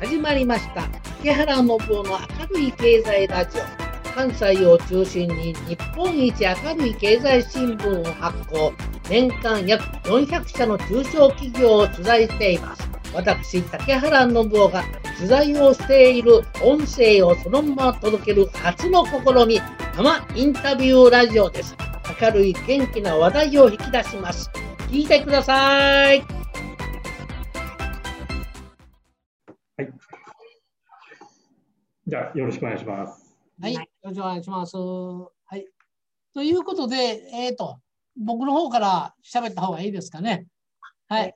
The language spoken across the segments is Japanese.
始まりました。木原信夫の明るい経済ラジオ。関西を中心に日本一明るい経済新聞を発行。年間約400社の中小企業を取材しています。私竹原信夫が取材をしている音声をそのまま届ける初の試み生インタビューラジオです。明るい元気な話題を引き出します。聞いてください。じゃあ、よろしくお願いします。はい、よろしくお願いします。はい。ということで、えっ、と、僕の方から喋った方がいいですかね。はい。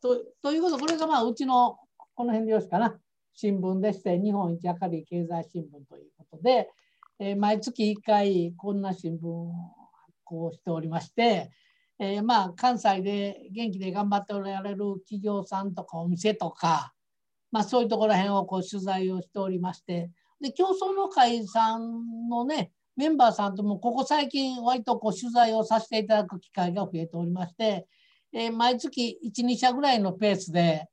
とということで、これがまあ、うちのこの辺でよしかな、新聞でして、日本一明るい経済新聞ということで、えー毎月1回、こんな新聞を発行しておりまして、えーまあ、関西で元気で頑張っておられる企業さんとかお店とか、まあ、そういうところら辺をこう取材をしておりまして、で競争の会さんのねメンバーさんともここ最近割とこう取材をさせていただく機会が増えておりまして、えー毎月12社ぐらいのペースで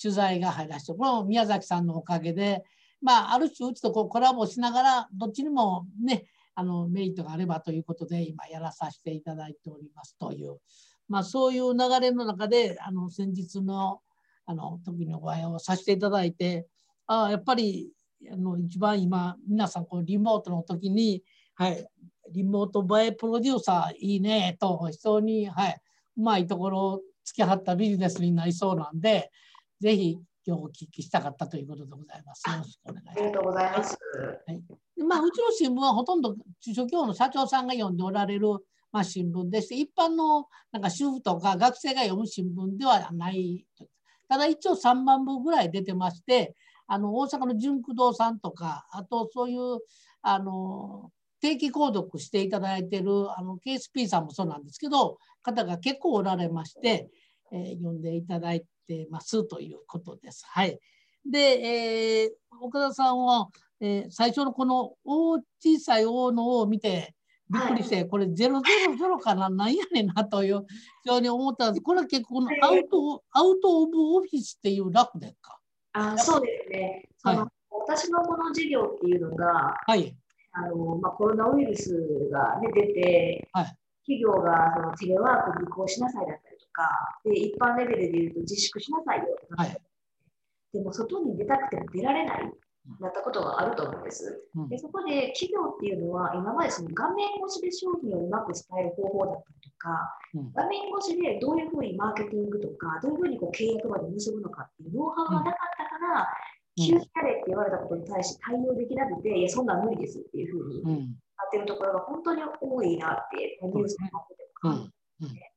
取材が入らせてこれも宮崎さんのおかげで、まあ、ある種うちとこうコラボしながらどっちにもねあのメリットがあればということで今やらさせていただいておりますという、まあ、そういう流れの中であの先日のあの時にお会いをさせていただいてああやっぱりあの一番今皆さんこうリモートの時に、はい、リモート映えプロデューサーいいねと非常に、はい、うまいところを突き張ったビジネスになりそうなんでぜひ今日お聞きしたかったということでございます。よろしくお願いします。ありがとうございままあ、うちの新聞はほとんど中小企業の社長さんが読んでおられる、まあ、新聞でして一般のなんか主婦とか学生が読む新聞ではないただ一応3万部ぐらい出てましてあの大阪の純駆動さんとかあとそういうあの定期購読していただいてるあの KSP さんもそうなんですけど方が結構おられまして、えー読んでいただいてますということです。はい、で、えー岡田さんはえー最初のこの大小さい「O」の「O」を見てびっくりして、これ000かな？なんやねんなという非常に思ったんです。これは結構アウトアウト・オブ・オフィスっていう楽でか？あそうですね。その私のこの事業っていうのが、はい。あのまあ、コロナウイルスが、ね、出て、はい。企業がそのテレワークに移行しなさいだったりとか、で一般レベルで言うと自粛しなさいよってなって、はい。でも外に出たくても出られないなったことがあると思うんです。うんでそこで企業っていうのは今までその画面越しで商品をうまく伝える方法だったりとか、うん画面越しでどういうふうにマーケティングとか、どういうふうにこう契約まで結ぶのかっていうノウハウがなかったから、うん急にやれって言われたことに対して対応できなくて、いや、そんなん無理ですっていうふうになうん。ってるところが本当に多いなって、ニュースになっててうんも感じて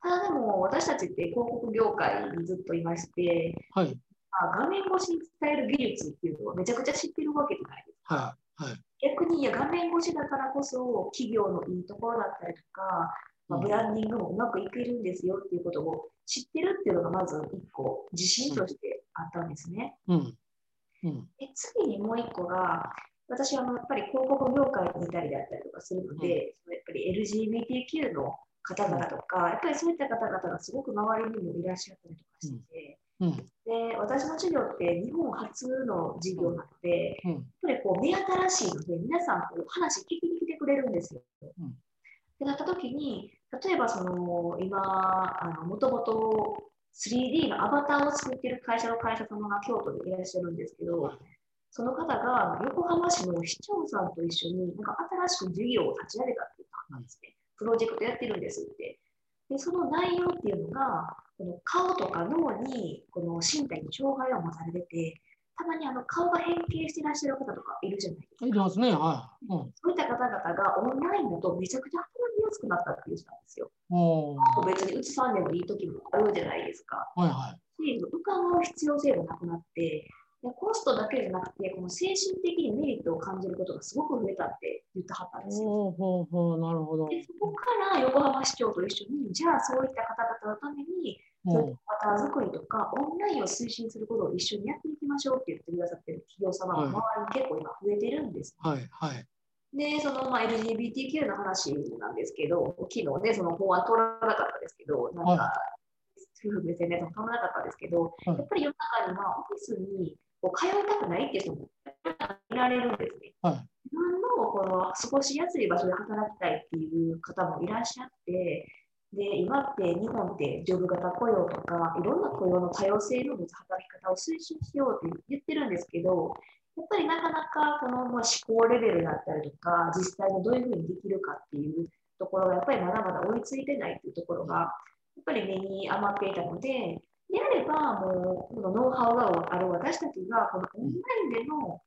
ただでも、私たちって広告業界にずっといまして、はい。まあ画面越しに伝える技術っていうのをめちゃくちゃ知ってるわけじゃないですか。はい。はい。逆にいや画面越しだからこそ企業のいいところだったりとか、まあ、うんブランディングもうまくいけるんですよっていうことを知ってるっていうのがまず一個自信としてあったんですね。うん。うん。で次にもう一個が私はあのやっぱり広告業界にいたりだったりとかするので、そのやっぱり LGBTQ の方々とか、やっぱりそういった方々がすごく周りにもいらっしゃったりとかしてて、うん。で私の授業って日本初の授業なので、うん。やっぱりこう目新しいので、皆さんこう話聞きに来てくれるんですよ。うんってなった時に、例えばその今、もともと 3D のアバターを作っている会社の会社様が京都にいらっしゃるんですけど、その方が横浜市の市長さんと一緒になんか新しく事業を立ち上げたって言ったんですね。プロジェクトやってるんですって。で、その内容っていうのが、この顔とか脳にこの身体に障害を持たれてて、たまにあの顔が変形していらっしゃる方とかいるじゃないですか。いてますね。はい。うん。そういった方々がオンラインだとめちゃくちゃ働きやすくなったって言ってたんですよ。別にうちさんでもいい時もあるじゃないですか。はいはし伺う必要性がなくなって、でコストだけじゃなくて、この精神的にメリットを感じることがすごく増えたって言ってはったんい。ですよ。ほうほうほう。なるほど。でそこから横浜市長と一緒に、じゃあそういった方々のために、そういうったアバター作りとか、オンラインを推進することを一緒にやっていきましょうって言ってくださってる企業様が周りに結構今増えてるんです。ん。はいはい。で、その、まあ、LGBTQ の話なんですけど、昨日ね、その法案通らなかったですけど、なんか、は夫婦目線で通らなかったですけど、はいやっぱり世の中にはオフィスにこう通いたくないっていう人もいられるんですね。はい自分のこの過ごしやすい場所で働きたいっていう方もいらっしゃって、で今って日本ってジョブ型雇用とかいろんな雇用の多様性の働き方を推進しようって言ってるんですけどやっぱりなかなかこのまあ思考レベルだったりとか実際にどういうふうにできるかっていうところがやっぱりまだまだ追いついてないっていうところがやっぱり目に余っていたのでであればもうこのノウハウがある私たちがこのオンラインでの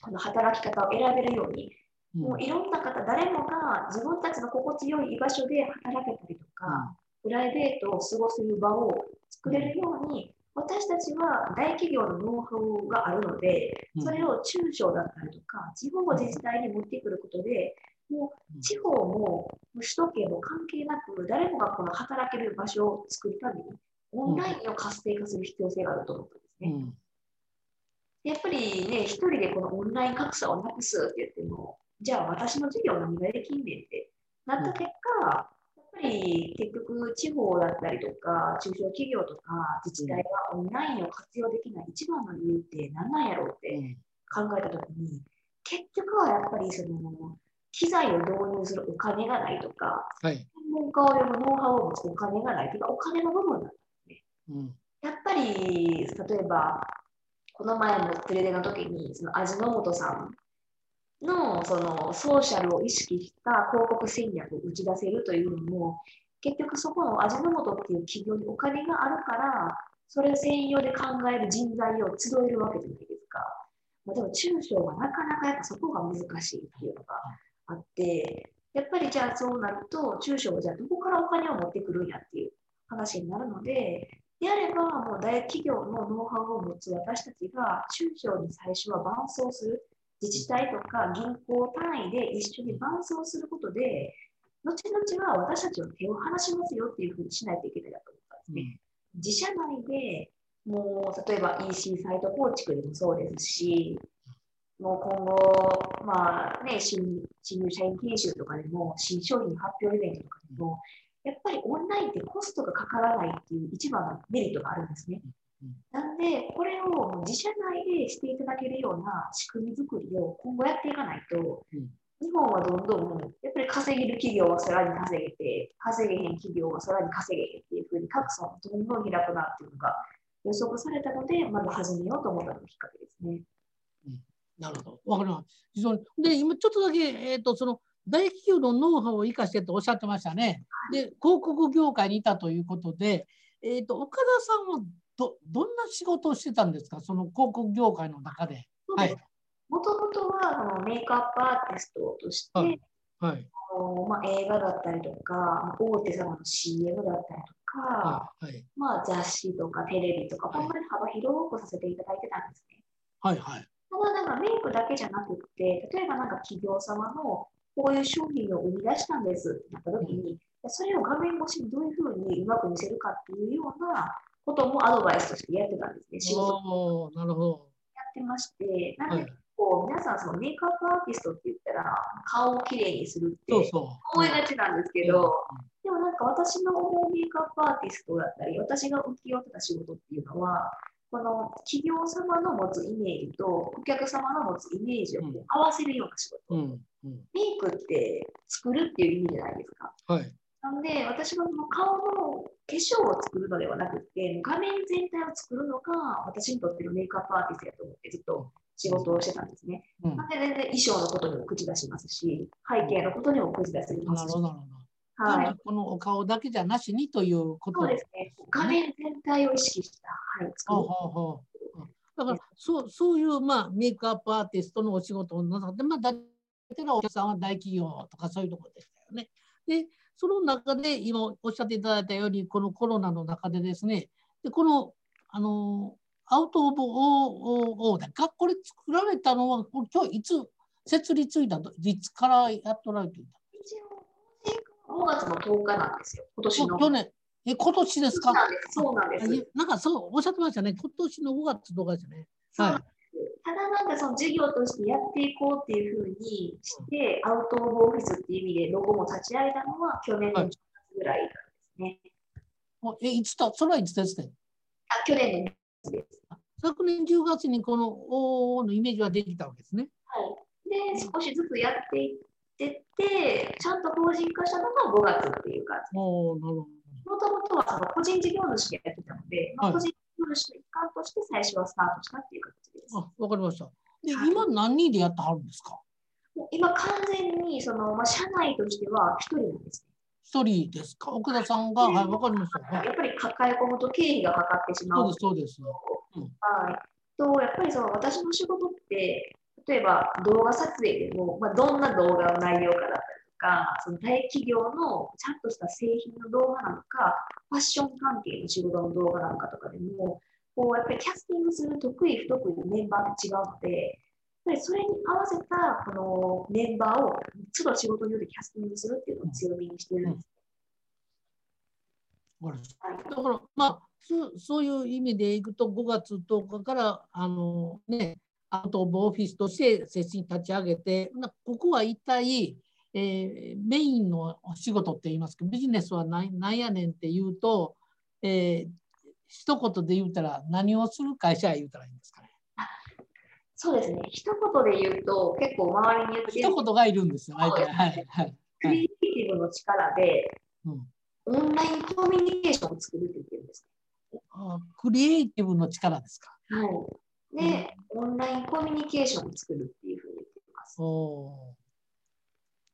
この働き方を選べるようにうん。もういろんな方、誰もが自分たちの心地よい居場所で働けたりとか、プライベートを過ごせる場を作れるように、私たちは大企業のノウハウがあるので、うん。それを中小だったりとか、地方自治体に持ってくることで、もううん地方も首都圏も関係なく、誰もがこの働ける場所を作るために、オンラインを活性化する必要性があると思ったんですね。うん。やっぱりね、一人でこのオンライン格差をなくすって言っても、じゃあ私の授業何ができんねんってなった結果、やっぱり結局地方だったりとか、中小企業とか自治体がオンラインを活用できない一番の理由って何なんやろうって考えたときに、結局はやっぱりその機材を導入するお金がないとか、はい。専門家を呼ぶノウハウを持つお金がないというか、お金の部分だうんやっぱり、例えば、この前のプレゼンの時に、その味の素さんのそのソーシャルを意識した広告戦略を打ち出せるというのも、結局そこの味の素っていう企業にお金があるから、それ専用で考える人材を集えるわけじゃないですか。まあ、でも中小はなかなかやっぱそこが難しいっていうのがあって、やっぱりじゃあそうなると、中小はじゃあどこからお金を持ってくるんやっていう話になるので、であれば、もう大企業のノウハウを持つ私たちが中小に最初は伴走する、自治体とか銀行単位で一緒に伴走することで、後々は私たちは手を離しますよっていうふうにしないといけないなと思ったんですね。自社内でもう例えば EC サイト構築でもそうですし、もう今後、まあね、新新入社員研修とかでも、新商品発表イベントとかでも、やっぱりオンラインってコストがかからないっていう一番のメリットがあるんですねうん。なんで、これを自社内でしていただけるような仕組み作りを今後やっていかないと、うん日本はどんどん、やっぱり稼げる企業はさらに稼げて、稼げへん企業はさらに稼げへんっていうふうに格差をどんどん開くなっていうのが予測されたので、まず始めようと思ったのがきっかけですね。なるほど。わかります。非常に。で、今ちょっとだけ、えっ、と、その、大企業のノウハウを生かしてとおっしゃってましたね。で、広告業界にいたということで、えっ、と、岡田さんはど、どんな仕事をしてたんですか？その広告業界の中で。はいもともとはあのメイクアップアーティストとして、はいはい。あのまあ、映画だったりとか、まあ大手様の CM だったりとか、はい。はい。まあ、雑誌とかテレビとか、はい幅広くさせていただいてたんですね。はい。はい。ただ、なんかメイクだけじゃなくって、例えばなんか企業様のこういう商品を生み出したんですってなった時に、それを画面越しにどういうふうにうまく見せるかっていうようなこともアドバイスとしてやってたんですね。仕事なるほど。やってまして、なのではい。こう皆さんそのメイクアップアーティストって言ったら顔をきれいにするって。思いがちなんですけど、でもなんか私の思うメイクアップアーティストだったり、私が請け負ってた仕事っていうのは、この企業様の持つイメージとお客様の持つイメージを合わせるような仕事。うん。うん。メイクって作るっていう意味じゃないですか。はい。なので、私はその顔の化粧を作るのではなくて、画面全体を作るのが私にとってのメイクアップアーティストやと思ってずっと仕事をしてたんですね。うん。なんで全然衣装のことにも口出しますし、背景のことにも口出しますしなるほ。ど。なるほど。はいこのお顔だけじゃなしにということそうですね。画面全体を意識した、はい、作る。ほうほうほうだからそうそういう、まあ、メイクアップアーティストのお仕事をなさって、まあ、大体のお客さんは大企業とかそういうところでしたよね。で、その中で今おっしゃっていただいたように、このコロナの中でですね、でこのあのアウト・オブ・オーダーがこれ作られたのは、これ今日いつ設立いたと、いつからやっとられていた一応、5月の10日なんですよ、今年の。去年、え、今年ですか？そうなんです。なんかそうおっしゃってましたね、今年の5月とかですね。そうなんですただなんかその事業としてやっていこうっていうふうにして、アウト・オブ・オフィスっていう意味でロゴも立ち上げたのは去年の10月ぐらいからですね。おえ、いつと、それはいつですね？あ、去年の10月です。昨年10月にこの OO のイメージはできたわけですね。はい、で、少しずつやっていってて、ちゃんと法人化したのが5月っていう感じおなるほど。もともとはその個人事業主でやってたので、まあ、はい個人事業主の一環として最初はスタートしたっていう形。あ、わかりました。で、はい今何人でやってはるんですか？もう今完全にその、まあ、社内としては一人なんですね。一人ですか？奥田さんが、はい、わかりました。はいやっぱり抱え込むと経費がかかってしまうそうです、そうです。はい。と、やっぱりその私の仕事って、例えば動画撮影でも、まあ、どんな動画の内容かだったりとか、その大企業のちゃんとした製品の動画なのか、ファッション関係の仕事の動画なのかとかでも、こうやっぱりキャスティングする得意、不得意のメンバーって違うので、やっぱりそれに合わせたこのメンバーを都度仕事によってキャスティングするっていうのを強みにしてるんです。わかりましたはいだから、まあ、そそういう意味でいくと、5月10日から、あのね、アウト・オブ・オフィスとして設置に立ち上げて、ここは一体、えーメインのお仕事って言いますか、ビジネスは何やねんって言うと、えー一言で言うたら何をする会社や言うたらいいんですかね。そうですね。一言で言うと、結構周りに言って一言がいるんですよ、相手がはいはい。クリエイティブの力で、うんオンラインコミュニケーションを作るって言ってるんです。あクリエイティブの力ですか。はい。で、オンラインコミュニケーションを作るっていうふうに言っています。おー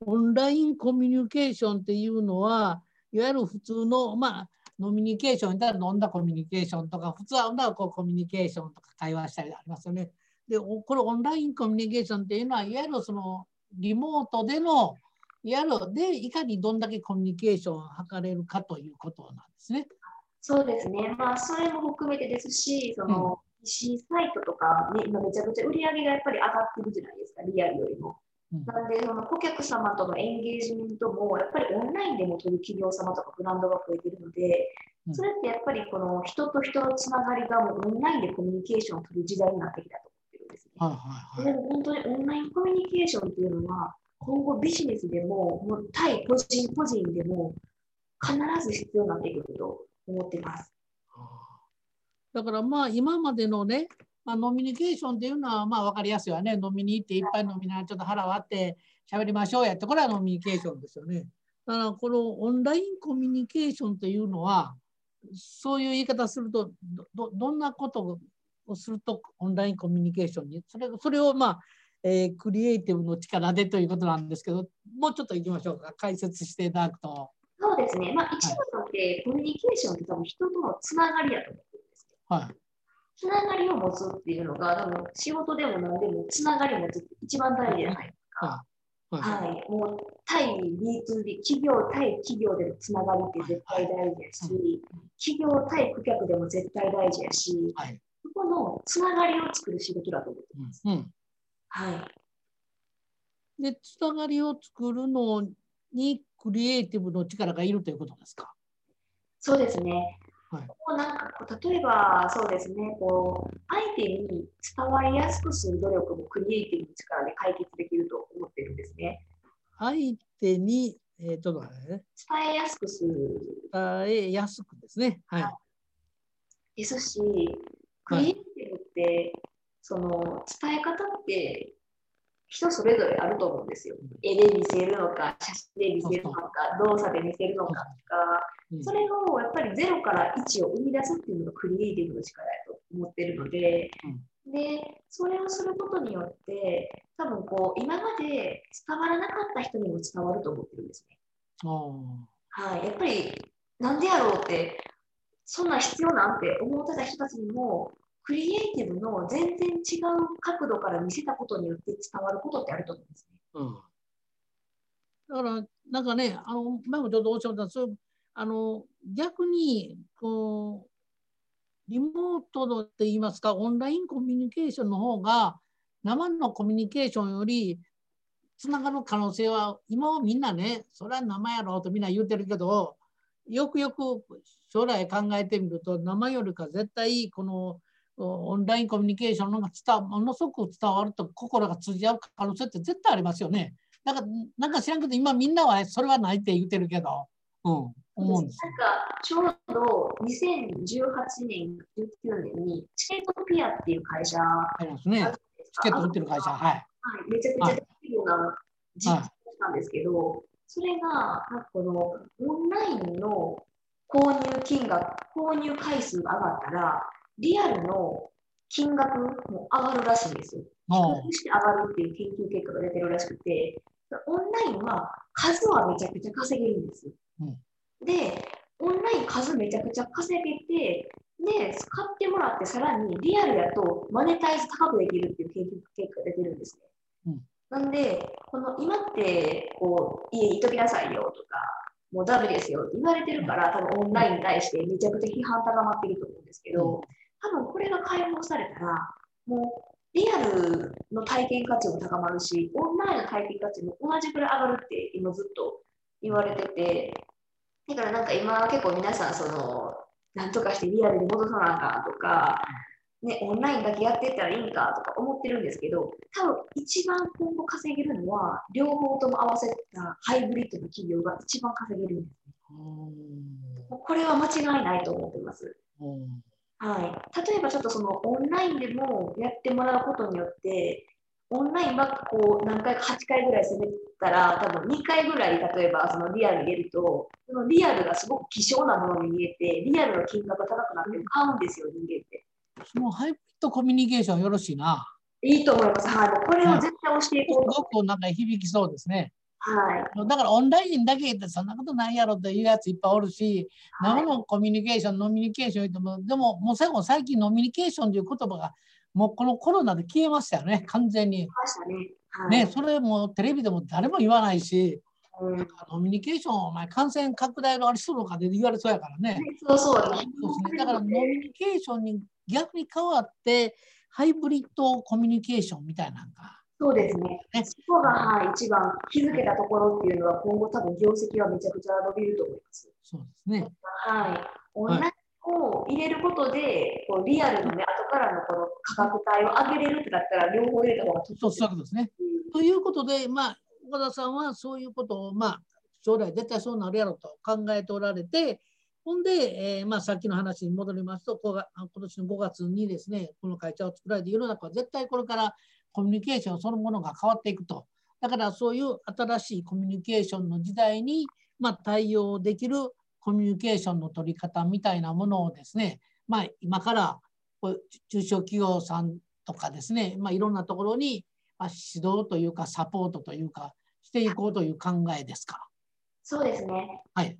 オンラインコミュニケーションっていうのは、いわゆる普通の、まあ、ノミニケーションだったら飲んだコミュニケーションとか、普通は女はこうコミュニケーションとか会話したりありますよね。で、おこれオンラインコミュニケーションっていうのは、いわゆるそのリモートでの、いわゆるでいかにどんだけコミュニケーションを図れるかということなんですね。そうですね。まあ、それも含めてですし、その、EC サイトとか、ね、今めちゃくちゃ売り上げがやっぱり上がってるじゃないですか、リアルよりも。うんなんで、その顧客様とのエンゲージメントも、やっぱりオンラインでも取る企業様とかブランドが増えてるのでう、んそれってやっぱりこの人と人のつながりがもうオンラインでコミュニケーションを取る時代になってきたと思ってるんですね。はいはいはい。でも本当にオンラインコミュニケーションっていうのは、今後ビジネスでも、もう対個人個人でも必ず必要になってくると思ってます。だからまあ今までのね、まあ、ノミニケーションっていうのはまあ分かりやすいわね。飲みに行っていっぱい飲みながらちょっと腹割って喋りましょうやって、これはノミニケーションですよね。だからこのオンラインコミュニケーションというのは、そういう言い方すると、どどどんなことをするとオンラインコミュニケーションに、それそれをまあ、えークリエイティブの力でということなんですけど、もうちょっといきましょうか。解説していただくと。そうですね。まあ、一番ってコミュニケーションって多分人とのつながりやと思ってるんですけど、はい。つながりを持つっていうのが、多分仕事でも何でもつながりを持つって一番大事じゃないですか。はい。もう対 B2B、企業対企業でのつながりって絶対大事ですし、企業対顧客でも絶対大事やし、はい。そこのつながりを作る仕事だと思ってます。うん。うんはい。で、つながりを作るのにクリエイティブの力がいるということですか？そうですね。はいこうなんかこう例えば、そうですね、こう、相手に伝わりやすくする努力もクリエイティブの力で解決できると思ってるんですね。相手に、えー、ちょっと待ってね、伝えやすくする伝えやすくですね。はい。ですし、クリエイティブって、その伝え方って人それぞれあると思うんですよ。絵で見せるのか、写真で見せるのか、動作で見せるのかとか、うん。それをやっぱり0から1を生み出すっていうのがクリエイティブの力だと思ってるので、で、それをすることによって、多分こう、今まで伝わらなかった人にも伝わると思ってるんですね。あはい、やっぱり、なんでやろうって、そんな必要なんて思ってた人たちにも、クリエイティブの全然違う角度から見せたことによって伝わることってあると思うんですね。ーうん。だから、なんかね、あの前もちょっとおっしゃったそういうあの逆にこうリモートのって言いますかオンラインコミュニケーションの方が生のコミュニケーションよりつながる可能性は今はみんなねそれは生やろうとみんな言うてるけどよくよく将来考えてみると生よりか絶対このオンラインコミュニケーションが伝わものすごく伝わると心が通じ合う可能性って絶対ありますよね。なんかなんか知らんけど今みんなはそれはないって言ってるけど。うん思うんです。なんか、ちょうど2018年、19年に、チケットピアっていう会社ありますね。チケット売ってる会社。はい。はい、めちゃくちゃ大規模な実験したんですけど、それが、なんかこのオンラインの購入金額、購入回数が上がったら、リアルの金額も上がるらしいんですよ。比較して上がるっていう研究結果が出てるらしくて、オンラインは数はめちゃくちゃ稼げるんです。うんで、オンライン数めちゃくちゃ稼げて、で、買ってもらってさらにリアルやとマネタイズ高くできるっていう研究結果が出てるんですね。うんなんで、この今ってこう家にいときなさいよとか、もうダメですよって言われてるから、多分オンラインに対してめちゃくちゃ批判高まってると思うんですけど、多分これが解放されたら、もうリアルの体験価値も高まるし、オンラインの体験価値も同じくらい上がるって今ずっと言われてて、だからなんか今結構皆さんその、なんとかしてリアルに戻さなあかんとか、ね、オンラインだけやってったらいいんかとか思ってるんですけど、多分一番今後稼げるのは、両方とも合わせたハイブリッドの企業が一番稼げるんです。これは間違いないと思ってます。はい、例えばちょっとそのオンラインでもやってもらうことによって、オンラインばっかこう何回か8回ぐらい攻めたら、多分2回ぐらい例えばそのリアル入れると、そのリアルがすごく希少なものに見えて、リアルの金額が高くなって買うんですよ、人間って。そのハイブリッドコミュニケーションよろしいな。いいと思います。はい、もうこれを絶対押していすこうと。ごくなんか響きそうですね。はい。だからオンラインだけってそんなことないやろっていうやついっぱいおるし、はい生のコミュニケーション、ノミニケーション言っても、でももう最後最近ノミニケーションという言葉がもうこのコロナで消えましたよね、完全に。ね、それもテレビでも誰も言わないし、うん、ノミニケーション、お前感染拡大のありそうのかで言われそうやからね。そうそう。そうですね。だからノミニケーションに逆に変わって、ハイブリッドコミュニケーションみたいなのが。そうですね。ねそこが、はい、一番気づけたところっていうのは、今後多分業績はめちゃくちゃ伸びると思います。そうですね。はい。オンラインを入れることで、こうリアルのね、後からのこの価格帯を上げれるってなったら、両方入れた方が得そうですね。ということで、まあ、岡田さんはそういうことを、まあ、将来絶対そうなるやろと考えておられて、ほんで、えーまあ、さっきの話に戻りますと、こうが今年の5月にですね、この会社を作られて、世の中は絶対これからコミュニケーションそのものが変わっていくと。だからそういう新しいコミュニケーションの時代に、まあ、対応できるコミュニケーションの取り方みたいなものをですね、まあ、今から中小企業さんとかですね、まあ、いろんなところにまあ指導というかサポートというかしていこうという考えですか？そうですね。はい。はい、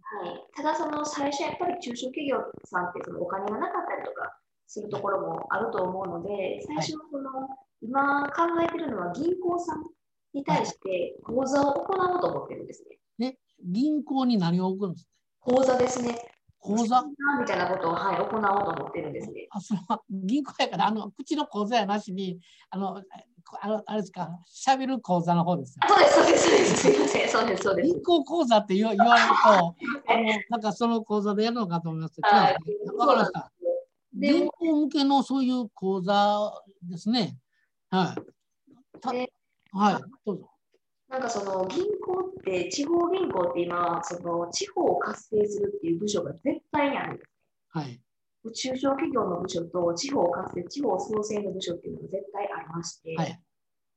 ただ、その最初やっぱり中小企業さんってそのお金がなかったりとかするところもあると思うので、最初はその、今考えてるのは銀行さんに対して講座を行おうと思ってるんですね。ね、銀行に何を置くんですか？講座ですね。口座？みたいなことを、はい、行おうと思ってるんですね。あその銀行やからあの口の口座やなしにあのあのあれですか喋る口座の方ですよ。そうです、そうです、そうです。すみません、そうです、そうです。銀行口座って言わ言われると あのなんかその口座でやるのかと思います。わかりました。で銀行向けのそういう口座ですね。はい。はい。どうぞ。なんかその銀行って、地方銀行って今、その地方を活性するっていう部署が絶対にあるんです。はい。中小企業の部署と地方活性、地方創生の部署っていうのが絶対ありまして、はい。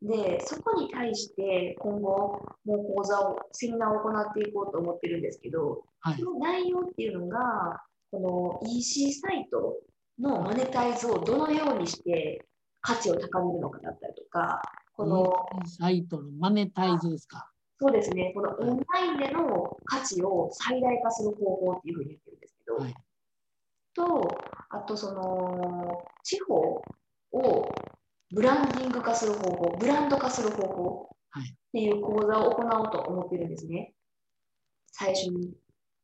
で、そこに対して今後、もう講座を、セミナーを行っていこうと思ってるんですけど、はいそ。の内容っていうのが、この EC サイトのマネタイズをどのようにして価値を高めるのかだったりとか、この、サイトのマネタイズですか？そうですね、このオンラインでの価値を最大化する方法っていうふうに言ってるんですけど、はいと、あとその、地方をブランディング化する方法、ブランド化する方法はいっていう講座を行おうと思ってるんですね。最初に。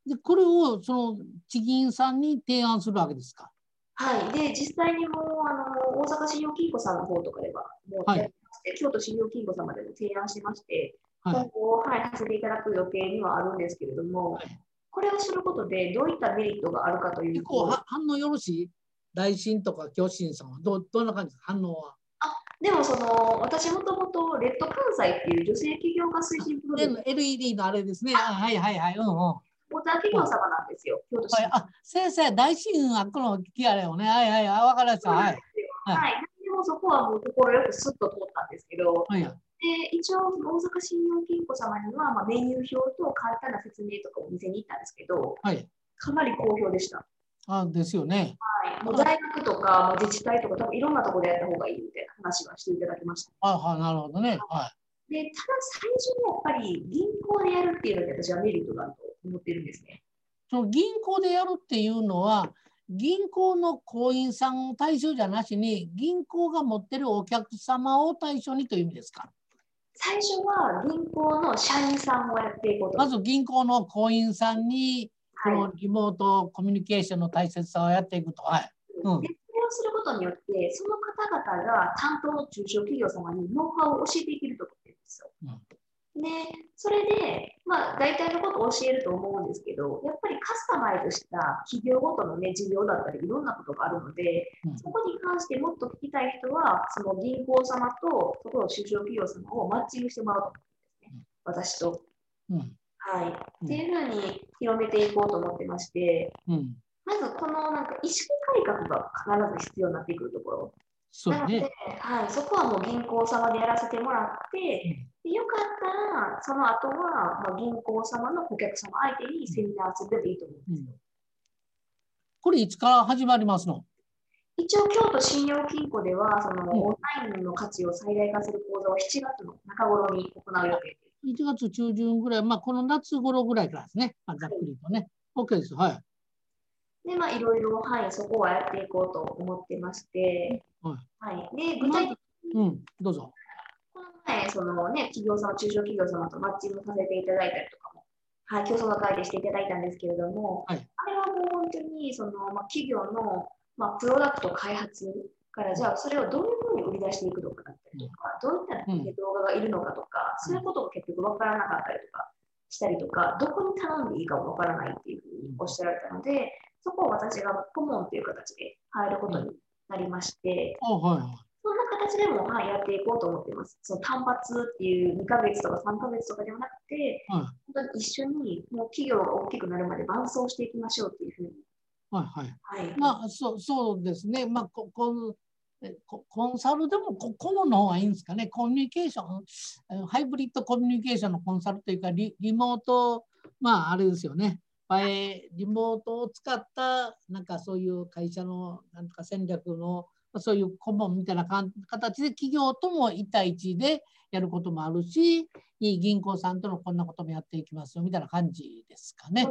で、これをその地銀さんに提案するわけですか？はい。で、実際にも大阪信用金庫さんの方とかでは、もうはい京都信用金庫様でも提案してまして、はい今後、はい、させていただく予定にはあるんですけれども、はいこれをすることでどういったメリットがあるかという結構反応よろしい？大震とか巨神さんは？どうどんな感じですか？反応は。でもその、私もともとレッド関西っていう女性起業家推進プログラムで LED のあれですね。あはいはいはい。うんうん。大田企業様なんですよ、京都市。はい、あ、先生、大震学の聞きあれよね。はいはい、あ、わかりました。はい。はい。はい、でもそこはもう心よくスッと通ったんですけど、はい、で一応、大阪信用金庫様には、まあ、メニュー表と簡単な説明とかをお店に行ったんですけど、はい、かなり好評でした。あですよね。はい、もう大学とか、自治体とか、多分いろんなところでやった方がいいみたいな話はしていただきました。はいはい、なるほどね。はい。で、ただ最初にやっぱり銀行でやるっていうのが私はメリットだと思ってるんですね。その銀行でやるっていうのは、銀行の行員さんを対象じゃなしに、銀行が持ってるお客様を対象にという意味ですか？最初は銀行の社員さんをやっていこうと。まず銀行の行員さんに、このリモートコミュニケーションの大切さをやっていくと。はい。うん、することによって、その方々が担当の中小企業様にノウハウを教えていけると思ってるんですよ。うんで、それで、まあ、大体のことを教えると思うんですけど、やっぱりカスタマイズした企業ごとのね、事業だったり、いろんなことがあるので、うん、そこに関してもっと聞きたい人は、その銀行様と、そこの中小企業様をマッチングしてもらうと思うんですね、私と。うん、はい。っていうふうに広めていこうと思ってまして、うん、まずこのなんか意識改革が必ず必要になってくるところ。なので、はい、そこはもう銀行様でやらせてもらって、でよかったら、その後は、まあ、銀行様の顧客様相手にセミナーするでいいと思うんですよ。うん、これいつから始まりますの？一応、京都信用金庫では、その、オンラインの価値を最大化する講座を7月の中頃に行う予定です。1月中旬ぐらい、まあ、この夏頃ぐらいからですね、まあ、ざっくりとね。OK です。はい。で、まあ、いろいろ、はい、そこはやっていこうと思ってまして、はい。はい、で、具体的に、うん、どうぞ。そのね、企業様、中小企業様とマッチングさせていただいたりとかも、はい、競争の会でしていただいたんですけれども、はい、あれはもう本当に、その、まあ、企業の、まあ、プロダクト開発から、じゃあ、それをどういうふうに売り出していくのかだったりとか、どういった動画がいるのかとか、そういうことが結局分からなかったりとかしたりとか、どこに頼んでいいかも分からないっていうふうにおっしゃられたので、そこを私が顧問という形で入ることになりまして、うん。はいはい、形でも、はい、やっていこうと思っています。その単発っていう2ヶ月とか3ヶ月とかではなくて、はい、本当に一緒にもう企業が大きくなるまで伴走していきましょうっていうふうに。はいはい。はい、まあそうそうですね。まあここコンサルでも顧問の方がいいんですかね。コミュニケーション、ハイブリッドコミュニケーションのコンサルというかリ、リモート、まああれですよね。リモートを使ったなんかそういう会社のなんとか戦略のそういう顧問みたいな形で企業とも1対1でやることもあるし銀行さんとのこんなこともやっていきますよみたいな感じですかね。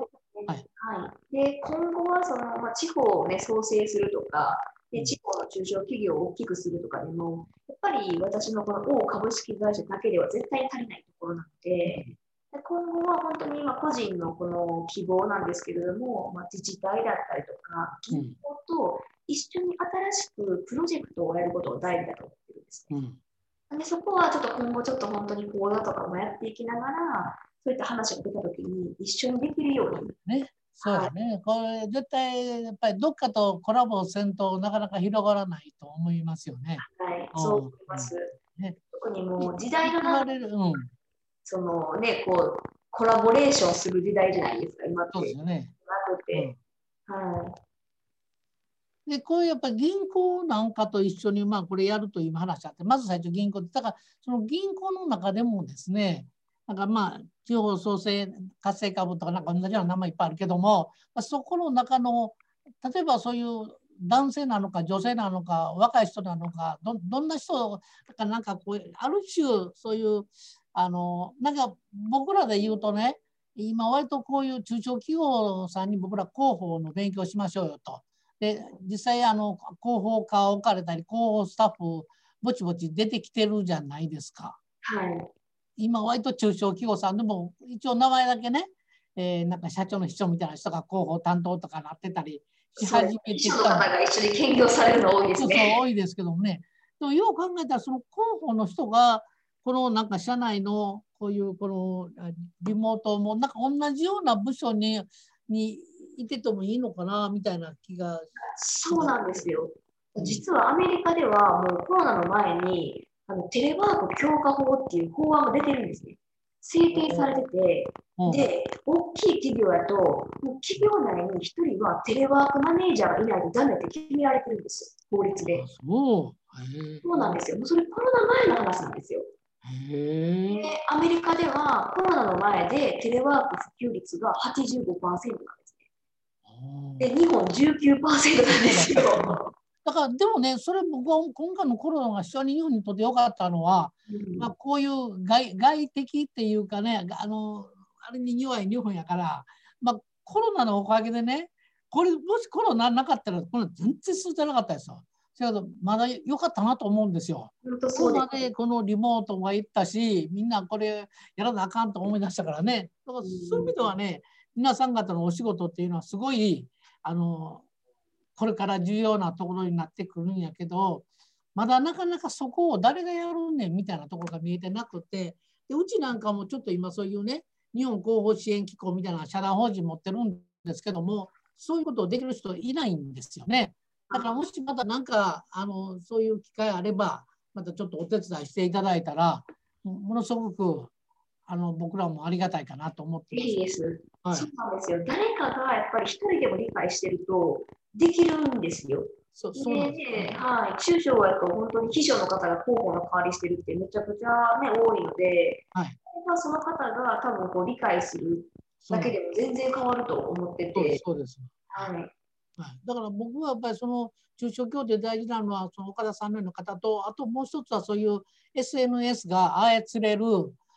はい、はい、で今後はその、まあ、地方を、ね、創生するとかで地方の中小企業を大きくするとかでもやっぱり私のこの大株式会社だけでは絶対に足りないところなので。今後は本当に今個人のこの希望なんですけれども、まあ、自治体だったりとか銀行と一緒に新しくプロジェクトをやることが大事だと思ってるんですね。うん、でそこはちょっと今後ちょっと本当に講座とかもやっていきながらそういった話が出た時に一緒にできるように。ねそうだね、はい、これ絶対やっぱりどっかとコラボせんとなかなか広がらないと思いますよね。はい、そう思います。ね、特にもう時代の流れる、うんそのね、こう、コラボレーションする時代じゃないですか、今って。そうですよね。なくて。うん、はい。で、こういうやっぱり銀行なんかと一緒に、まあこれやるという話あって、まず最初銀行で、だからその銀行の中でもですね、なんかまあ地方創生活性化部とかなんか同じような名前いっぱいあるけども、まあ、そこの中の、例えばそういう男性なのか女性なのか若い人なのかどどんな人かなんかこうある種そういうあのなんか僕らで言うとね今割とこういう中小企業さんに僕ら広報の勉強しましょうよと。で実際あの広報課を置かれたり広報スタッフぼちぼち出てきてるじゃないですか。はい、今割と中小企業さんでも一応名前だけね、えー、なんか社長の秘書みたいな人が広報担当とかなってたりし始めてきたが一緒に兼業されるの多いですね。そう多いですけどもね。でもよう考えたらその広報の人がこのなんか社内のこういうこのリモートもなんか同じような部署ににいててもいいのかなみたいな気がそうなんですよ。実はアメリカではもうコロナの前にあのテレワーク強化法っていう法案が出てるんですね。制定されてて、うんで、大きい企業やと、もう企業内に一人はテレワークマネージャーがいないとダメって決められてるんですよ、法律で。そう。なんですよ。もうそれコロナ前の話なんですよ。で、アメリカではコロナの前でテレワーク普及率が85%なんで。で、日本19%なんですよ。だからでもね、それ僕は今回のコロナが非常に日本にとって良かったのは、うんまあ、こういう外外的っていうかね、あのあれに弱い日本やから、まあ、コロナのおかげでね、これもしコロナなかったら、これ全然進んでなかったですよ。だけど、まだ良かったなと思うんですよ。本当コロナそうです。でこのリモートが行ったし、みんなこれやらなあかんと思い出したからね。だからそういう意味ではね、皆さん方のお仕事っていうのはすごい、あの、これから重要なところになってくるんやけど、まだなかなかそこを誰がやるねんみたいなところが見えてなくて、でうちなんかもちょっと今そういうね、日本広報支援機構みたいな社団法人持ってるんですけども、そういうことをできる人いないんですよね。だからもしまたなんかあのそういう機会あれば、またちょっとお手伝いしていただいたら、ものすごくあの僕らもありがたいかなと思っていいま。ですす。はいそうなんですよ。誰かがやっぱり一人でも理解してるとできるんですよ。そうそうですで、はい、中小やと本当に秘書の方が広報の代わりしてるってめちゃくちゃ、ね、多いので、はいまあその方が多分こう理解するだけでも全然変わると思っててす、そうです。はい、はい、だから僕はやっぱりその中小協定大事なのはその岡田さんのような方とあともう一つはそういう SNS が操れる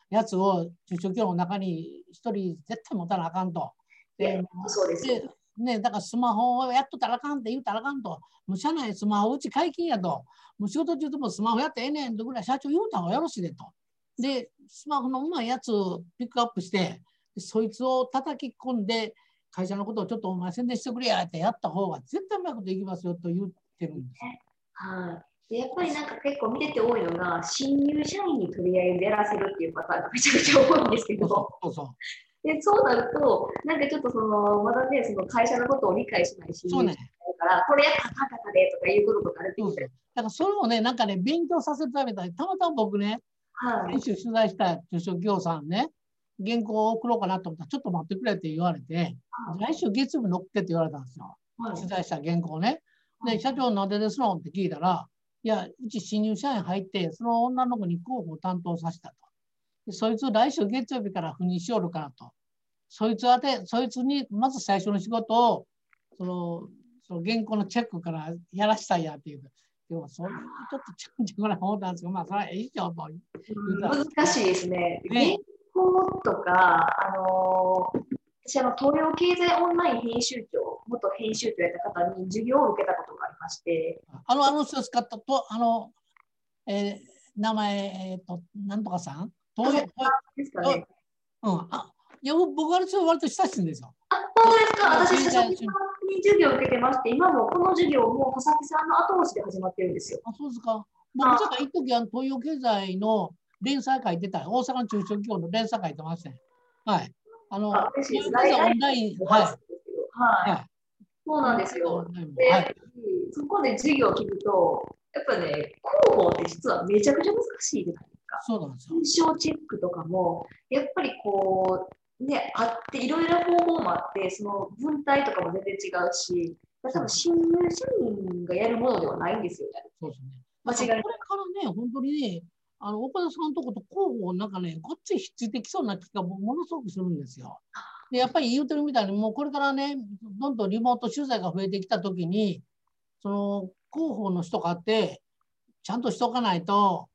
やつを中小企業の中に一人絶対持たなあかんと。でそうです。でね、だからスマホをやっとったらあかんって言うたらあかんと。もう社内スマホうち解禁やと。もう仕事中でもスマホやってええねんとぐらい社長言うた方がよろしいでと。で、スマホのうまいやつをピックアップして、でそいつを叩き込んで、会社のことをちょっとお前宣伝してくれやってやった方が絶対うまいこといきますよと言ってるんですよ。はい、でやっぱりなんか結構見てて多いのが、新入社員にとりあえずやらせるっていうパターンが めちゃくちゃ多いんですけど、そうそうでそうなると、なんかちょっとその、まだね、その会社のことを理解しない新そう。ね員。だから、これやったらカタカタでとかいうこととかあるってだからそれをね、なんかね、勉強させるためだたまたま僕ね、はい先週取材した中小企業さんね、原稿を送ろうかなと思ったら、ちょっと待ってくれって言われて、来週月曜日に送ってって言われたんですよ。はい取材した原稿ね。で、社長なんでですのって聞いたら、いや、うち新入社員入って、その女の子に広報を担当させたと。でそいつ来週月曜日から赴任しよるからと。そいつ宛て、そいつにまず最初の仕事を、その、その原稿のチェックからやらしたいやっていう。でも、それはちょっとちゃうんちゃうかなと思ったんですけど、まあ、それはいいよと。うん難しいですね。ね原稿とか、あのー私あの、東洋経済オンライン編集長、元編集長やった方に授業を受けたことがありまして、あの、あの人使ったと、あの、えー名前、えっ、と、なんとかさん？東洋、ですかね。うん。あ、いや、僕はそれ割と親しいんですよ。あ、本当ですかあ私、佐々木さんに授業を受けてまして、今もこの授業も佐々木さんの後押しで始まってるんですよ。あ、そうですか。僕、ちょっと一時あの東洋経済の連載書いてた、大阪の中小企業の連載書いてましたね。はい。あの、あオンライン、はい。はい。はい。そうなんですよ。で、はい。そこで授業を聞くと、やっぱね、広報って実はめちゃくちゃ難しいじゃないですか。そうなんですよ。文章チェックとかも、やっぱりこう、ね、あって、いろいろ方法もあって、その文体とかも全然違うし、多分新入社員がやるものではないんですよね。そうですね。間違いないこれからね、本当にね、あの岡田さんのとこと広報なんかね、ごっついひっついてきそうな気がものすごくするんですよ。で、やっぱり言うてるみたいに、もうこれからね、どんどんリモート取材が増えてきたときに、その広報の人があって、ちゃんとしとかないと、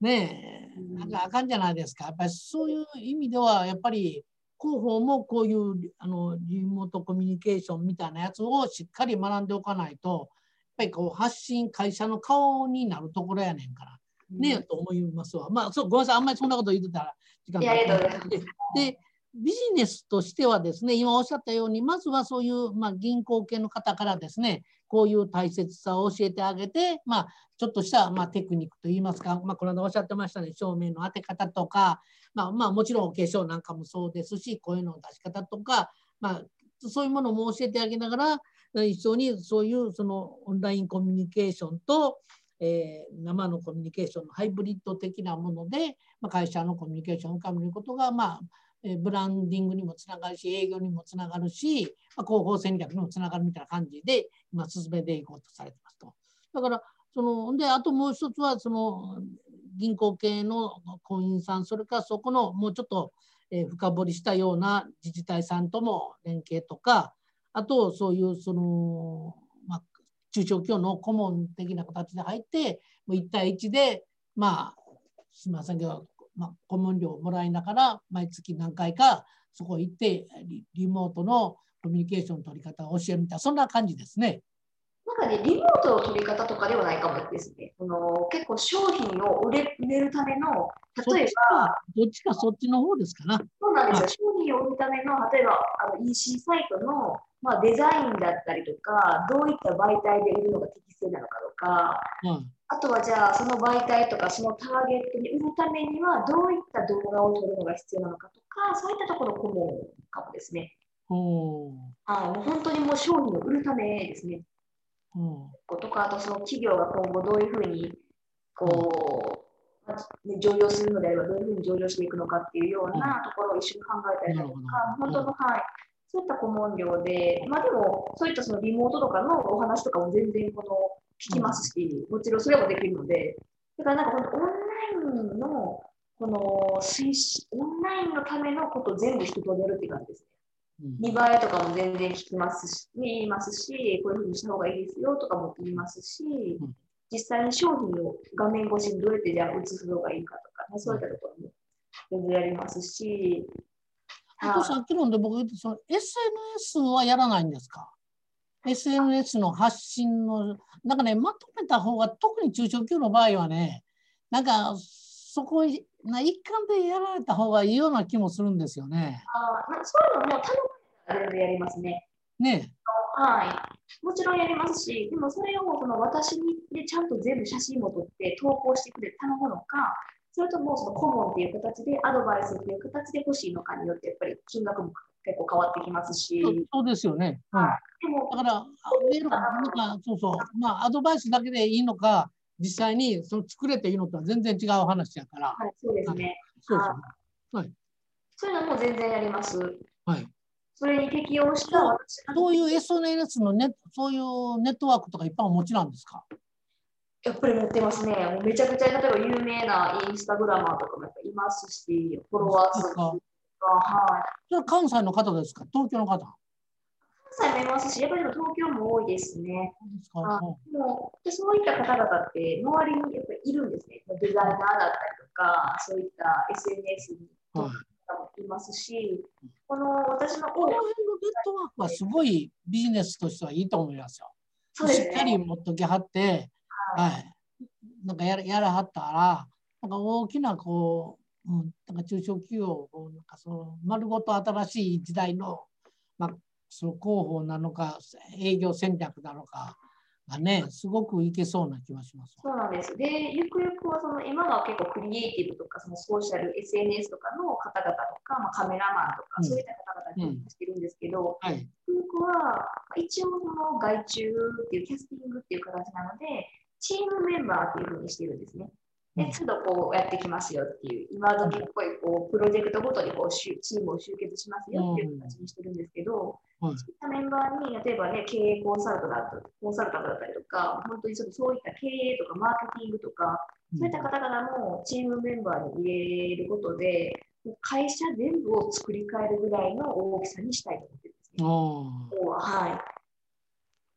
ねえ、なんかあかんじゃないですか。やっぱりそういう意味では、やっぱり広報もこういうあのリモートコミュニケーションみたいなやつをしっかり学んでおかないと、やっぱりこう発信、会社の顔になるところやねんから。ね、と思いますわ。まあ、そうごめんなさい、あんまりそんなこと言ってたら時間がとうございますでで、ビジネスとしてはですね、今おっしゃったように、まずはそういう、まあ、銀行系の方からですね、こういう大切さを教えてあげて、まあ、ちょっとした、まあ、テクニックといいますか、まあ、この間おっしゃってましたね、照明の当て方とか、まあ、まあ、もちろんお化粧なんかもそうですし、声の出し方とか、まあ、そういうものも教えてあげながら、一緒にそういうそのオンラインコミュニケーションと、えー、生のコミュニケーションのハイブリッド的なもので、まあ、会社のコミュニケーションを深めることが、まあ、ブランディングにもつながるし営業にもつながるし、ま、広報戦略にもつながるみたいな感じで今進めていこうとされてますと。だからそのであともう一つはその銀行系の婚姻さんそれからそこのもうちょっと、えー、深掘りしたような自治体さんとも連携とかあとそういうその、まあ、中小企業の顧問的な形で入ってもう1対1でまあすみませんけど、まあ、顧問料をもらいながら毎月何回かそこ行ってリモートのコミュニケーションの取り方を教えるみたいなそんな感じですね。なんかね、リモートの取り方とかではないかもですね。この結構商品を売れ売れるための、例えば、どっちかそっちの方ですかな。そうなんですよ。商品を売るための、例えばあの EC サイトの、まあ、デザインだったりとか、どういった媒体で売るのが適正なのかとか、うん、あとはじゃあその媒体とかそのターゲットに売るためにはどういった動画を撮るのが必要なのかとか、そういったところ顧問かもですね。おはい、もう本当にもう商品を売るためですね。うん、とか、あとその企業が今後どういうふうにこう、ね、上場するのであればどういうふうに上場していくのかっていうようなところを一緒に考えたりだとか、本当の、はい、そういった顧問料で、まあでも、そういったそのリモートとかのお話とかも全然この聞きますし、もちろんそれもできるので、だからなんかオンラインのこの推進、オンラインのためのことを全部一通りやるっていう感じですね。見栄えとかも全然聞きますし、言いますし、こういうふうにした方がいいですよとかも言いますし、実際に商品を画面越しにどうやってじゃあ映すのがいいかとか、ね、そういったところも全然やりますし。あとさっきので僕言ってその SNS はやらないんですか ?SNS の発信の、なんかね、まとめた方が、特に中小企業の場合はね、なんかそこな一貫でやられた方がいいような気もするんですよね。あまあ、そういうのも頼む全然やりますね。ねはい。もちろんやりますし、でもそれをその私にでちゃんと全部写真も撮って投稿してくれ頼むのか、それともその顧問っていう形でアドバイスっていう形で欲しいのかによってやっぱり金額も結構変わってきますし。そうですよね。うん、でもだから、メールなんかそうそう、まあアドバイスだけでいいのか、実際にその作れていいのとは全然違う話やから。はい、そうですね。そうですね。はい。そういうのも全然やります。はい。それに適応したそういう SNS のネそういうネットワークとかいっぱいお持ちなんですか？やっぱり持ってますね。もうめちゃくちゃ例えば有名なインスタグラマーとかもやっぱいますし、フォロワー数とか。はい。それ関西の方ですか？東京の方関西もいますし、やっぱり東京も多いですね。あでもでそういった方々って周りにやっぱりいるんですね。デザイナーだったりとか、そういった SNS にいますし、この私のこの辺のネットワークはすごいビジネスとしてはいいと思いますよ。すね、しっかり持っときはって、はい、はい、なんかややらはったら、なんか大きなこう、うん、なんか中小企業をなんかその丸ごと新しい時代の、まあ、その広報なのか営業戦略なのかがねすごくいけそうな気がします。そうなんです。で、ゆくゆくはその今は結構クリエイティブとかそのソーシャル SNS とかの方々とか、まあ、カメラマンとか、そういった方々にしてるんですけど、うんはい、ゆくゆくは一応その外注っていうキャスティングっていう形なのでチームメンバーっていうふうにしてるんですね。で、都度こうやってきますよっていう、今時っぽいこうプロジェクトごとにこうチームを集結しますよっていう形にしてるんですけど、そういったメンバーに、例えばね、経営コンサルトだったコンサルタントだったりとか、本当にちょっとそういった経営とかマーケティングとか、そういった方々もチームメンバーに入れることで、会社全部を作り変えるぐらいの大きさにしたいと思ってるんですね。はい。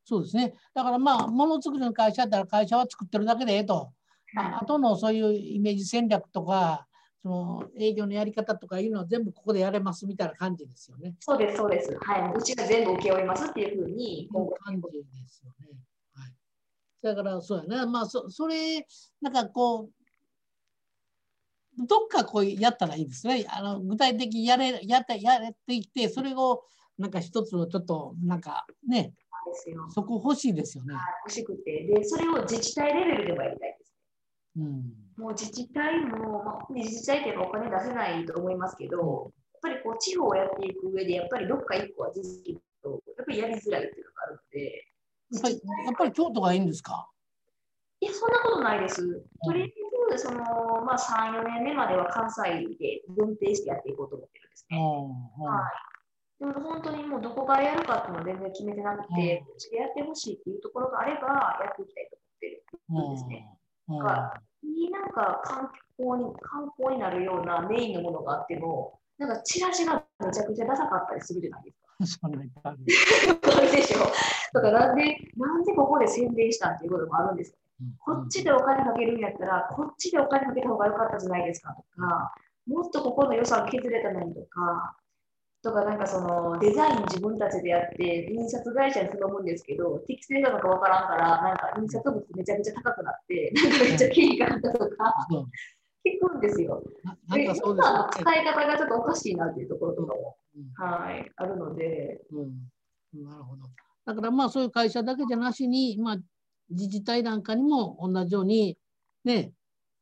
そうですね。だからまあ、ものづくりの会社だったら会社は作ってるだけでええと。あとのそういうイメージ戦略とか、その営業のやり方とかいうのは全部ここでやれますみたいな感じですよね。そうです、そうです。はい。うちが全部請け負いますっていうふうに。こう感じですよね。はい。だからそうやね。まあそ、それ、なんかこう、どっかこうやったらいいですね。あの具体的にやれやってやれていって、それをなんか一つのちょっとなんかね、そこ欲しいですよね。欲しくて。で、それを自治体レベルでもやりたい。うん、もう自治体も、まあ、自治体ってお金出せないと思いますけど、やっぱりこう地方をやっていく上で、やっぱりどっか一個は実績と、やっぱりやりづらいっていうのがあるので。やっぱりやっぱり京都がいいんですか？いや、そそんなことないです。とりあえず、その、まあ、3、4年目までは関西で分定してやっていこうと思ってるんですね。はい。でも本当にもうどこからやるかっていうのは全然決めてなくて、うちでやってほしいっていうところがあれば、やっていきたいと思ってるんですね。なんか、になんか観光に観光になるようなメインのものがあっても、なんかチラシがめちゃくちゃダサかったりするじゃないですか。そんなに あるでしょ。だからなんで、なんでここで宣伝したっていうこともあるんですよ。こっちでお金かけるんやったら、こっちでお金かけた方が良かったじゃないですかとか、もっとここの予算削れたのにとか、とか、なんかそのデザイン自分たちでやって、印刷会社に頼むんですけど、適正なのかわからんから、なんか印刷物めちゃめちゃ高くなって、なんかめっちゃ経費があったとか、聞くんですよ。で、今の使い方がちょっとおかしいなっていうところとかも、はい、あるので。うん、なるほど。だからまあそういう会社だけじゃなしに、まあ、自治体なんかにも同じように、ね、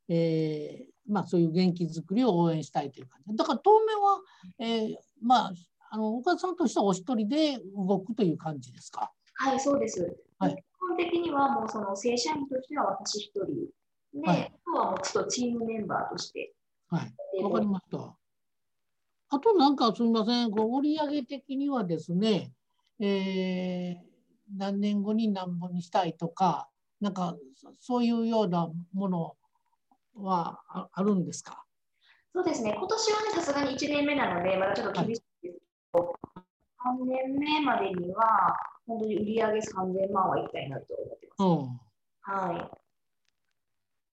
えー、まあそういう元気づくりを応援したいという感じ。だから当面は、えー、まあ、あの岡田さんとしてはお一人で動くという感じですか？はい、そうです。はい、基本的にはもうその正社員としては私一人で、はい、あとはもうちょっとチームメンバーとして。はい、わかりました。あとなんかすみません、こう売上的にはですね、えー、何年後に何本にしたいとか、なんかそういうようなものはあるんですか？そうですね、今年はね、さすがに1年目なので、まだちょっと厳しいですけど、はい、3年目までには、本当に売り上げ3000万はいきたいなと思ってます。うん、はい。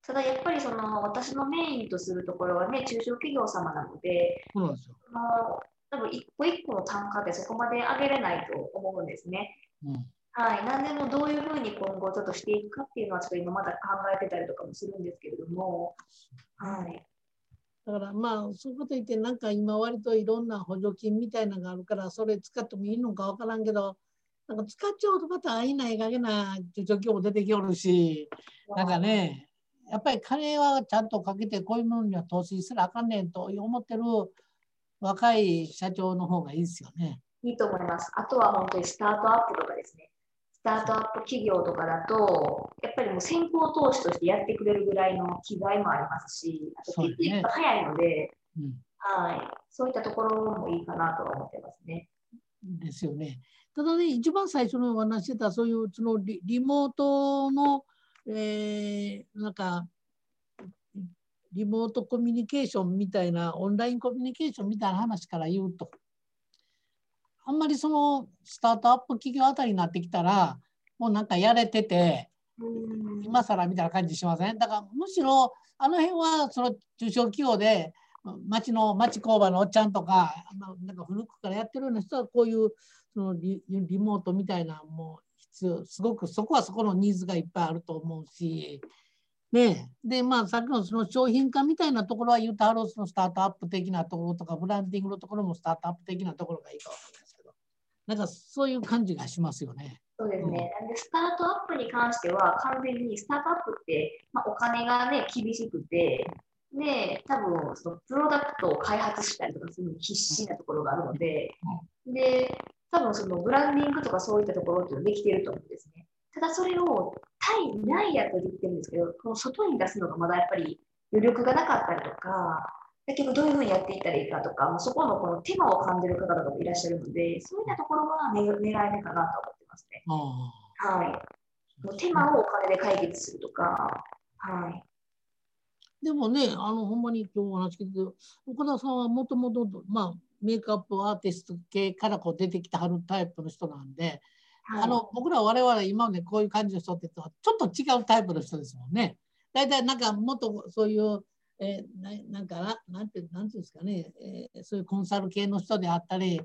ただやっぱりその私のメインとするところはね、中小企業様なので、そうなんですよ多分一個一個の単価ってそこまで上げれないと思うんですね。うん、はい、なんでもどういうふうに今後ちょっとしていくかっていうのはちょっと今まだ考えてたりとかもするんですけれども、はい。だからまあそういうこと言ってなんか今割といろんな補助金みたいなのがあるからそれ使ってもいいのかわからんけどなんか使っちゃうとまたいないかげな中小企業も出てきおるしなんかねやっぱり金はちゃんとかけてこういうものには投資すらあかんねんと思ってる若い社長の方がいいですよね。いいと思います。あとは本当にスタートアップとかですね。スタートアップ企業とかだと、やっぱりもう先行投資としてやってくれるぐらいの気概もありますし、あと決定が早いので、うん、はい、そういったところもいいかなとは思ってますね。ですよね。ただね、一番最初のお話してた、そういうそのリリモートのえー、なんかリモートコミュニケーションみたいなオンラインコミュニケーションみたいな話から言うとあんまりそのスタートアップ企業あたりになってきたらもうなんかやれてて今更みたいな感じしません？だからむしろあの辺はその中小企業で町の町工場のおっちゃんとかなんか古くからやってるような人はこういうそのリリモートみたいなもうすごくそこはそこのニーズがいっぱいあると思うし、ね、でまあさっきのその商品化みたいなところは言うとハロースのスタートアップ的なところとかブランディングのところもスタートアップ的なところがいいか。もしれないなんかそういう感じがしますよね。そうですね、うん、でスタートアップに関しては完全にスタートアップって、まあ、お金がね厳しくてで多分そのプロダクトを開発したりとかするのに必死なところがあるので、うん、で多分そのブランディングとかそういったところっていうのはできていると思うんですね。ただそれを対内やと言ってるんですけど、この外に出すのがまだやっぱり余力がなかったりとか、だけどどういうふうにやっていったらいいかとか、もうそこのこの手間を感じる方々もいらっしゃるので、そういったところは狙い目かなと思ってますね。はい。もう手間をお金で解決するとか、はい。でもね、あの、ほんまに今日お話聞いて、岡田さんはもともと、まあ、メイクアップアーティスト系からこう出てきてはるタイプの人なんで、はい、あの僕ら我々今までこういう感じの人ってちょっと違うタイプの人ですもんね。大体なんかもっとそういう、えー、なんかなんてなんていうんですかね、えー、そういうコンサル系の人であったり、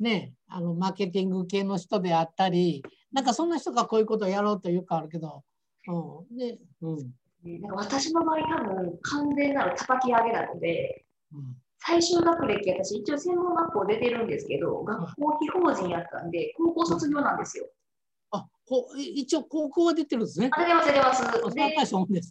ね、あのマーケティング系の人であったりなんかそんな人がこういうことをやろうというかあるけど、うん、で、うん、なんか私の場合多分完全なる叩き上げなので、うん最終学歴、私一応専門学校出てるんですけど、学校非法人やったんで、高校卒業なんですよ。あ、こ一応高校は出てるんですね。出てます、出てます。で、ね。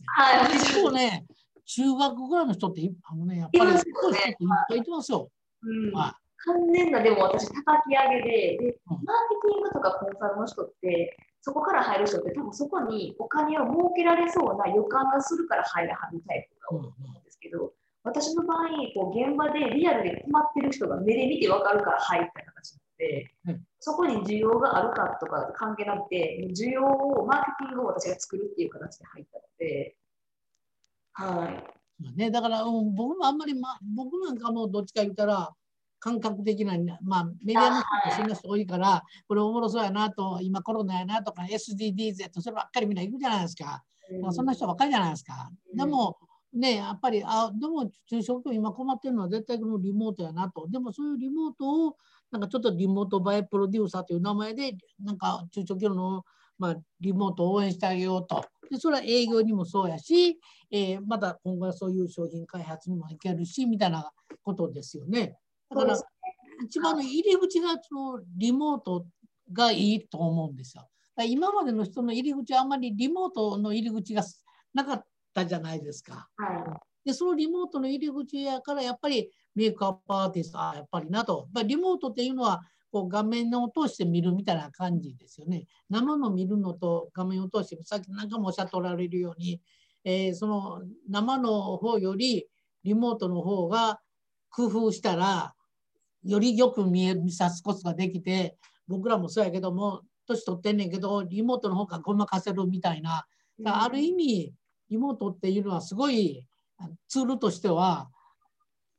はい。結構ね、中学ぐらいの人って、あのね、やっぱりすごい人っていっぱいいてますよ。うん。はい完全な、でも私、叩き上げで、で、マーケティングとかコンサルの人って、そこから入る人って多分そこにお金を儲けられそうな予感がするから入らはるタイプが多いと思うんですけど、私の場合、こう現場でリアルで困ってる人が目で見て分かるから入った形なので、うんそこに需要があるかとか関係なくて、需要を、マーケティングを私が作るっていう形で入ったので、はい。ね、だから、うん、僕もあんまり、ま、僕なんかもどっちか言ったら感覚的な、まあ、メディアの人ってそんな人多いから、これおもろそうやなと、今コロナやなとか、SDGs やと、そればっかりみんな行くじゃないですか。だからそんな人ばっかりじゃないですか。うんでも、ね、やっぱり、あ、でも中小企業今困ってるのは絶対このリモートやなと。でもそういうリモートを、なんかちょっとリモートバイプロデューサーという名前で、なんか中小企業の、まあ、リモートを応援してあげようと。で、それは営業にもそうやし、えーまた今後はそういう商品開発にもいけるし、みたいなことですよね。だから一番の入り口がそのリモートがいいと思うんですよ。今までの人の入り口はあんまりリモートの入り口がなかったじゃないですか。はで、そのリモートの入り口やから、やっぱりメイクアップアーティスト、あやっぱりなと。やっぱりリモートっていうのは、こう画面を通して見るみたいな感じですよね。生の見るのと画面を通して、さっきなんかもおっしゃっておられるように、えーその生の方よりリモートの方が工夫したら、よりよく見え見さすことができて、僕らもそうやけども、年取ってんねんけど、リモートの方がごまかせるみたいな、ある意味、リモートっていうのはすごいあツールとしては、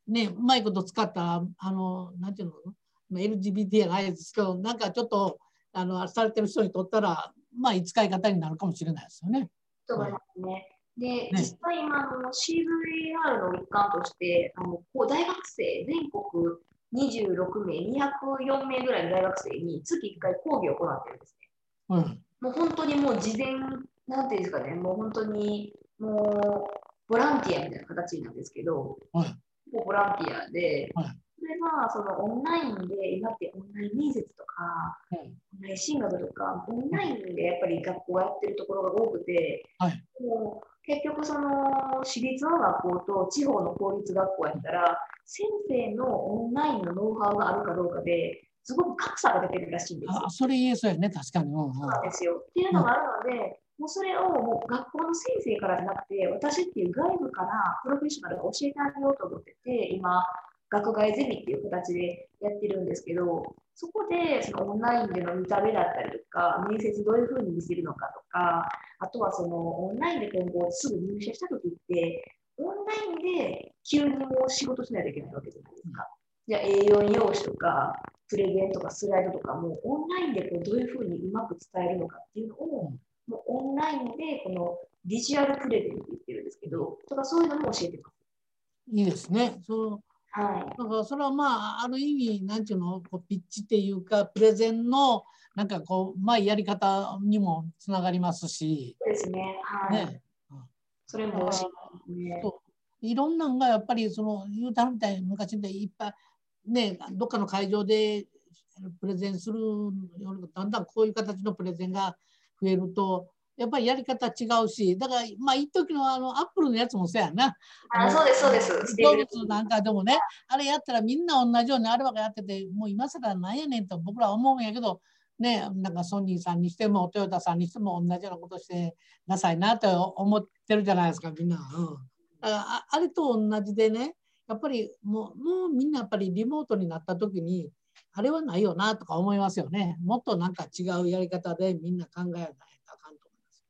ね、うまいこと使った、あの、なんていうの、まあ LGBT ないですけど、なんかちょっと、あの、されてる人にとったら、まあ、いい使い方になるかもしれないですよね。と思いますね。で、ね実際今あの CVR の一環として、あのこう大学生、全国26名、204名ぐらいの大学生に月1回講義を行ってるんですね。うん。もう本当にもう事前、なんていうんですかね、もう本当にもうボランティアみたいな形なんですけど、はい。ボランティアで、はいそれがそのオンラインで、今ってオンライン面接とか、うんオンライン進学とか、オンラインでやっぱり学校をやってるところが多くて、はいもう結局その私立の学校と地方の公立学校やったら、先生のオンラインのノウハウがあるかどうかですごく格差が出てるらしいんですよあ、。それ言えそうやね、確かに。うんうんそうなんですよ。っていうのがあるので、もうそれをもう学校の先生からじゃなくて、私っていう外部からプロフェッショナルが教えてあげようと思ってて、今、学外ゼミっていう形でやってるんですけど、そこでそのオンラインでの見た目だったりとか、面接どういうふうに見せるのかとか、あとはそのオンラインで今後すぐ入社した時って、オンラインで急にもう仕事しないといけないわけじゃないですか。じゃあ A4 用紙とか、プレゼンとかスライドとかもオンラインでこうどういうふうにうまく伝えるのかっていうのを、もうオンラインでこのビジュアルプレゼンって言ってるんですけど、とかそういうのも教えてます。いいですね。そうはい。だからそれはまあ、ある意味、なんていうの、こうピッチっていうか、プレゼンの、なんかこう、まあ、やり方にもつながりますし、そうですね。はい。ね。それも教えてますね。いろんなのがやっぱりその言うたみたいに昔でいっぱいねどっかの会場でプレゼンするよりだんだんこういう形のプレゼンが増えるとやっぱりやり方違うしだからまあ一時のあのアップルのやつもそうやなあそうです、そうです。動物なんかでもねあれやったらみんな同じようにあればやっててもう今更なんやねんと僕らは思うんやけどねなんかソニーさんにしてもトヨタさんにしても同じようなことしてなさいなと思ってるじゃないですかみんな。うんああれと同じでね、やっぱりもうもうみんなやっぱりリモートになった時に、あれはないよなとか思いますよね。もっとなんか違うやり方でみんな考えないとあかんと思います。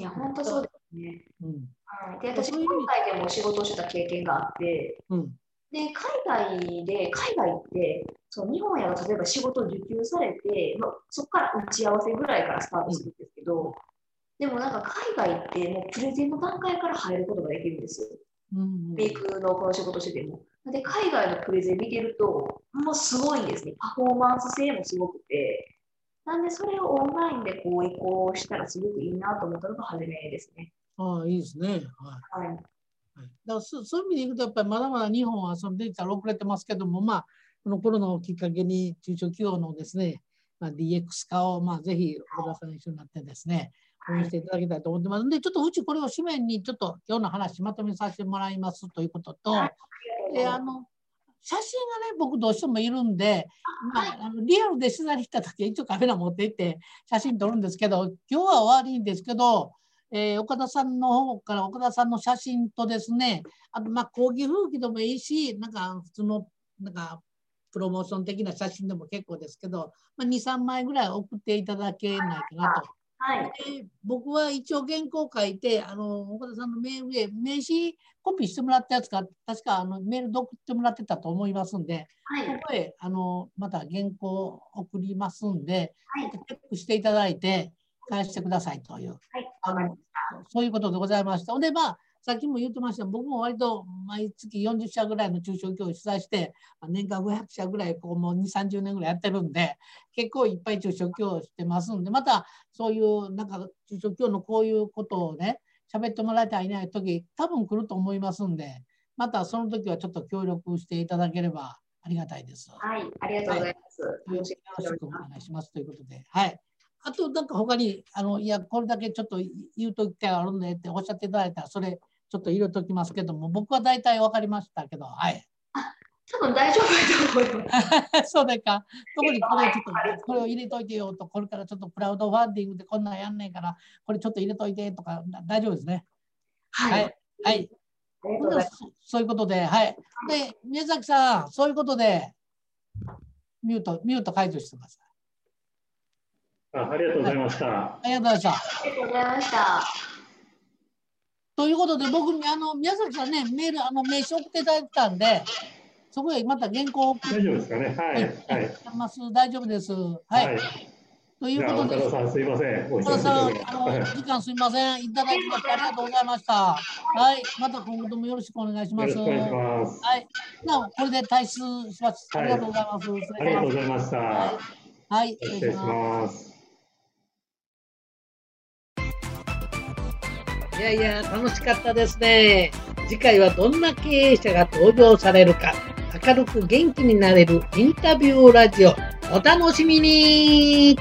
いや、本当そうですね。うんはい、で私、海外でも仕事をしてた経験があって、うんで海外で、海外って、そう日本やが例えば仕事を受給されて、まあ、そこから打ち合わせぐらいからスタートするんですけど、でもなんか海外ってもうプレゼンの段階から入ることができるんですよ。うんメイクのこの仕事してても。で、海外のプレゼン見てると、もうすごいんですね。パフォーマンス性もすごくて。なんで、それをオンラインでこう移行したらすごくいいなと思ったのが初めですね。ああいいですね。はいはい。はい、だからそそういう意味でいくと、やっぱりまだまだ日本はそのデジタル遅れてますけども、まあ、このコロナをきっかけに中小企業のですね、まあ、DX 化を、まあ、ぜひ小田さん一緒になってですね、応援していただきたいと思ってますので、ちょっとうちこれを紙面にちょっと今日の話まとめさせてもらいますということと、はいであの写真がね、僕どうしてもいるんで、まあ、あのリアルで取材に来た時は一応カメラ持って行って写真撮るんですけど、今日は悪いんですけど、えー岡田さんの方から岡田さんの写真とですね、あとまあ講義風景でもいいし、なんか普通のなんかプロモーション的な写真でも結構ですけど、まあ、2、3枚ぐらい送っていただけないかなと。はい。で僕は一応原稿書いて、あの岡田さんのメールで名刺コピーしてもらったやつが、確かあのメールで送ってもらってたと思いますんで、はい。ここへあのまた原稿送りますんで、はい。チェックしていただいて、返してくださいという、はい。わかりました。そういうことでございました。で、まあ、さっきも言ってました、僕も割と毎月40社ぐらいの中小企業を取材して、まあ年間500社ぐらい、こうもう2、30年ぐらいやってるんで、結構いっぱい中小企業をしてますんで、またそういうなんか中小企業のこういうことをね、喋ってもらいたいない時、多分来ると思いますんで、またその時はちょっと協力していただければありがたいです。はい。ありがとうございます。よろよろししくおくお願いします。願いしますということで。はい。あと、なんか他に、あの、いや、これだけちょっと言うときがあるんでっておっしゃっていただいたら、それちょっと入れときますけども、僕は大体分かりましたけど、はい。多分大丈夫だと思います。そうでか。特にこれちょっと、これを入れといてよと、これからちょっとクラウドファンディングでこんなんやんねんから、これちょっと入れといてとか、大丈夫ですね。は。はいい。はい。ありがとうございそういうことで、はい。で、宮崎さん、そういうことで、ミュート、ミュート解除してください。あありがとうございました。ありがとうございました。ありがとうございました。ということで、僕にあの宮崎さんね、メール、あの名刺送っていただいてたんで、そこへまた原稿を送大丈夫ですかね？はい。はい。大丈夫です。はい。はい。ということで、岡田さん、すいません。お岡田さん、あのはい時間すみません。いただきましてありがとうございました。はい。また今後ともよろしくお願いします。お願いします。はい。なお、これで退出します。ありがとうございます。失ありがとう。ございました。はい。失失礼し。ます。いやいや、楽しかったですね。次回はどんな経営者が登場されるか、明るく元気になれるインタビューラジオ、お楽しみに